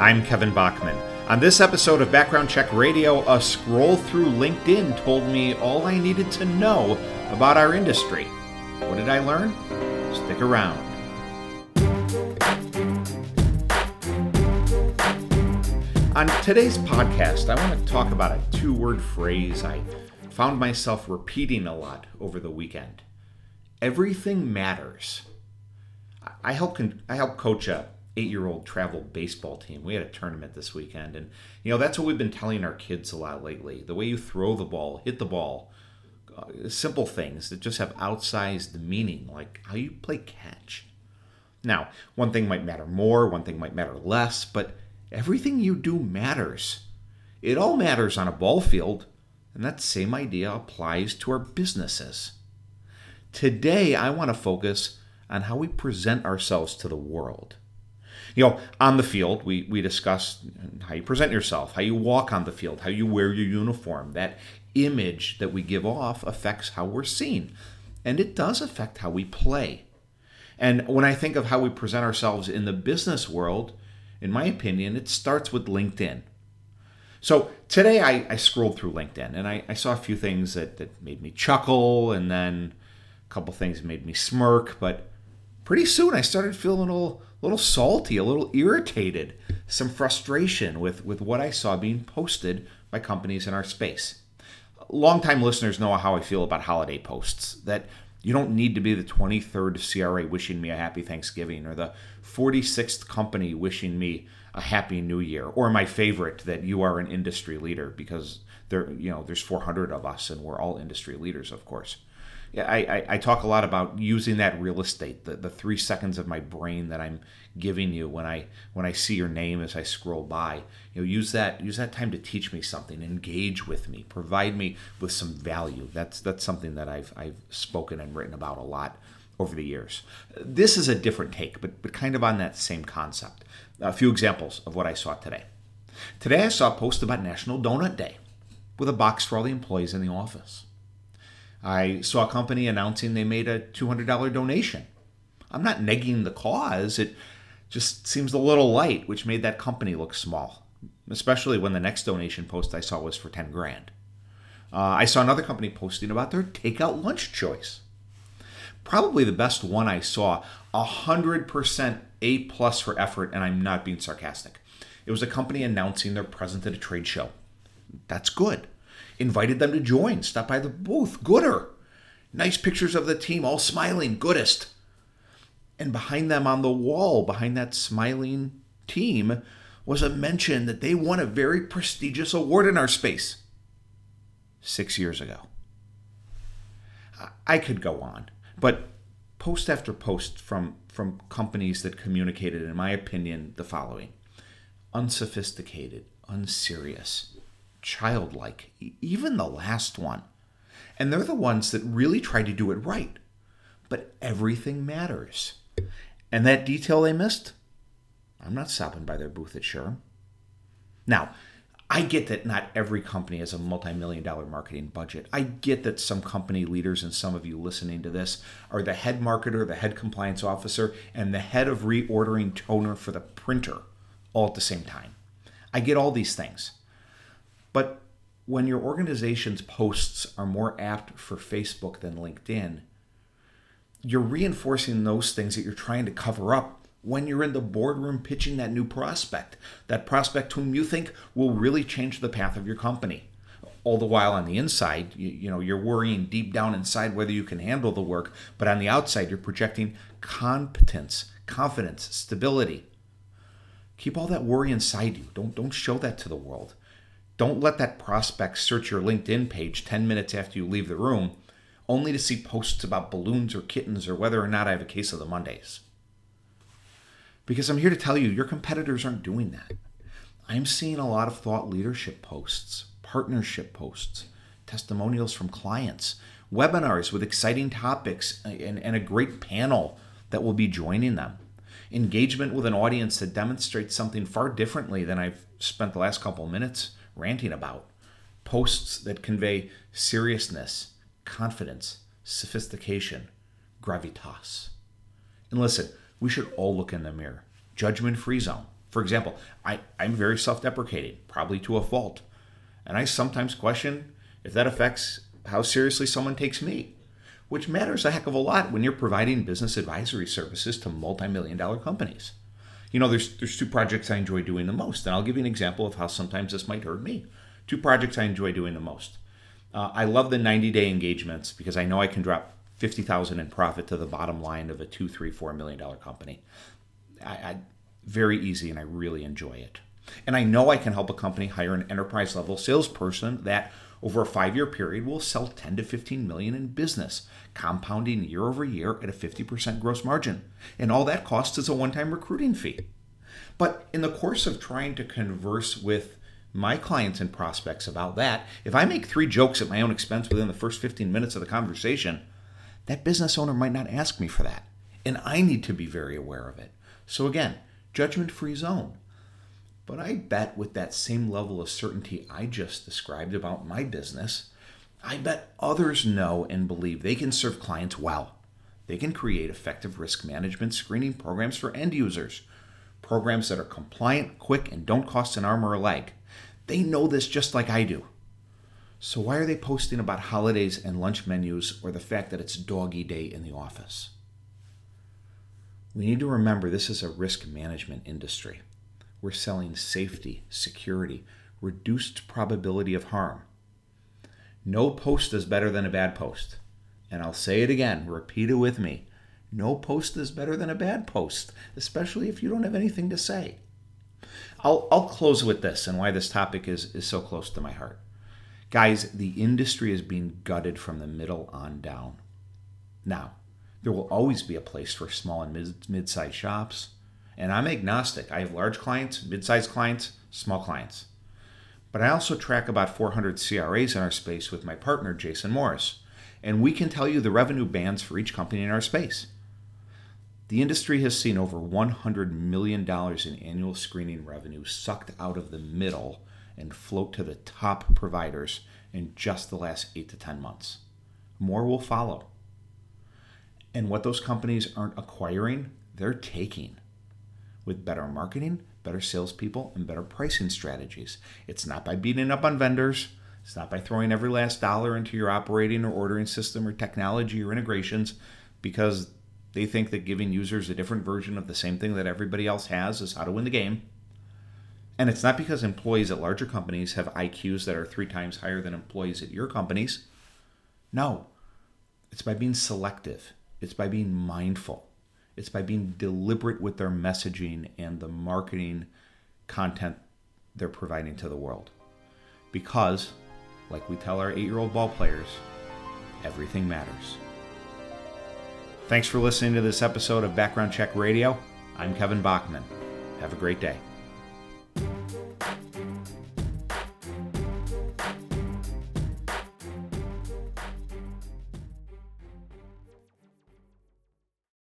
I'm Kevin Bachman. On this episode of Background Check Radio, a scroll through LinkedIn told me all I needed to know about our industry. What did I learn? Stick around. On today's podcast, I want to talk about a two word phrase I found myself repeating a lot over the weekend. Everything matters. I help, I help coach a eight year old travel baseball team. We had a tournament this weekend, and you know that's what we've been telling our kids a lot lately. The way you throw the ball, hit the ball, uh, simple things that just have outsized meaning, like how you play catch. Now, one thing might matter more, one thing might matter less, but everything you do matters. It all matters on a ball field, and that same idea applies to our businesses. Today, I want to focus on how we present ourselves to the world. You know, on the field, we, we discuss how you present yourself, how you walk on the field, how you wear your uniform. That image that we give off affects how we're seen, and it does affect how we play. And when I think of how we present ourselves in the business world, in my opinion, it starts with LinkedIn. So today I, I scrolled through LinkedIn and I, I, saw a few things that, that made me chuckle and then a couple things made me smirk, but pretty soon I started feeling a little a little salty, a little irritated, some frustration with, with what I saw being posted by companies in our space. Longtime listeners know how I feel about holiday posts that you don't need to be the 23rd CRA wishing me a happy Thanksgiving or the 46th company wishing me a happy new year or my favorite that you are an industry leader because there you know there's 400 of us and we're all industry leaders of course I, I, I, talk a lot about using that real estate, the, the three seconds of my brain that I'm giving you when I when I see your name as I scroll by. You know, use that use that time to teach me something, engage with me, provide me with some value. That's that's something that I've I've spoken and written about a lot over the years. This is a different take, but but kind of on that same concept. A few examples of what I saw today. Today I saw a post about National Donut Day with a box for all the employees in the office. I saw a company announcing they made a $200 donation. I'm not negging the cause, it just seems a little light, which made that company look small, especially when the next donation post I saw was for 10 grand. Uh, I saw another company posting about their takeout lunch choice. Probably the best one I saw, 100% A plus for effort, and I'm not being sarcastic. It was a company announcing their present at a trade show. That's good invited them to join. Stop by the booth. Gooder. Nice pictures of the team, all smiling, goodest. And behind them on the wall, behind that smiling team, was a mention that they won a very prestigious award in our space six years ago. I could go on, but post after post from, from companies that communicated, in my opinion, the following unsophisticated, unserious, childlike, even the last one. And they're the ones that really try to do it right. But everything matters. And that detail they missed, I'm not stopping by their booth at SHRM. Now, I get that not every company has a multi million dollar marketing budget. I get that some company leaders and some of you listening to this are the head marketer, the head compliance officer, and the head of reordering toner for the printer all at the same time. I get all these things. But when your organization's posts are more apt for Facebook than LinkedIn, you're reinforcing those things that you're trying to cover up when you're in the boardroom pitching that new prospect, that prospect whom you think will really change the path of your company. All the while on the inside, you, you know, you're worrying deep down inside whether you can handle the work, but on the outside, you're projecting competence, confidence, stability. Keep all that worry inside you. Don't don't show that to the world. Don't let that prospect search your LinkedIn page 10 minutes after you leave the room, only to see posts about balloons or kittens or whether or not I have a case of the Mondays. Because I'm here to tell you, your competitors aren't doing that. I'm seeing a lot of thought leadership posts, partnership posts, testimonials from clients, webinars with exciting topics, and, and a great panel that will be joining them. Engagement with an audience that demonstrates something far differently than I've spent the last couple minutes ranting about. Posts that convey seriousness, confidence, sophistication, gravitas. And listen, we should all look in the mirror. Judgment free zone. For example, I, I'm very self deprecating, probably to a fault. And I sometimes question if that affects how seriously someone takes me, which matters a heck of a lot when you're providing business advisory services to multi million dollar companies. You know, there's, there's two projects I enjoy doing the most, and I'll give you an example of how sometimes this might hurt me. Two projects I enjoy doing the most. Uh, I love the 90 day engagements because I know I can drop 50,000 in profit to the bottom line of a two, three, four million dollar company. I, I very easy and I really enjoy it. And I know I can help a company hire an enterprise level salesperson that over a five year period we'll sell 10 to 15 million in business, compounding year over year at a 50% gross margin. And all that costs is a one time recruiting fee. But in the course of trying to converse with my clients and prospects about that, if I make three jokes at my own expense within the first 15 minutes of the conversation, that business owner might not ask me for that. And I need to be very aware of it. So again, judgment free zone. But I bet with that same level of certainty I just described about my business, I bet others know and believe they can serve clients well. They can create effective risk management screening programs for end users, programs that are compliant, quick, and don't cost an arm or a leg. They know this just like I do. So why are they posting about holidays and lunch menus or the fact that it's doggy day in the office? We need to remember this is a risk management industry. We're selling safety, security, reduced probability of harm. No post is better than a bad post. And I'll say it again, repeat it with me. No post is better than a bad post, especially if you don't have anything to say. I'll, I'll close with this and why this topic is, is so close to my heart. Guys, the industry is being gutted from the middle on down. Now, there will always be a place for small and mid sized shops. And I'm agnostic. I have large clients, mid sized clients, small clients. But I also track about 400 CRAs in our space with my partner, Jason Morris. And we can tell you the revenue bands for each company in our space. The industry has seen over $100 million in annual screening revenue sucked out of the middle and float to the top providers in just the last 8 to 10 months. More will follow. And what those companies aren't acquiring, they're taking with better marketing, better salespeople, and better pricing strategies. It's not by beating up on vendors. It's not by throwing every last dollar into your operating or ordering system or technology or integrations because they think that giving users a different version of the same thing that everybody else has is how to win the game. And it's not because employees at larger companies have IQs that are three times higher than employees at your companies. No, it's by being selective it's by being mindful. It's by being deliberate with their messaging and the marketing content they're providing to the world. Because, like we tell our eight year old ball players, everything matters. Thanks for listening to this episode of Background Check Radio. I'm Kevin Bachman. Have a great day.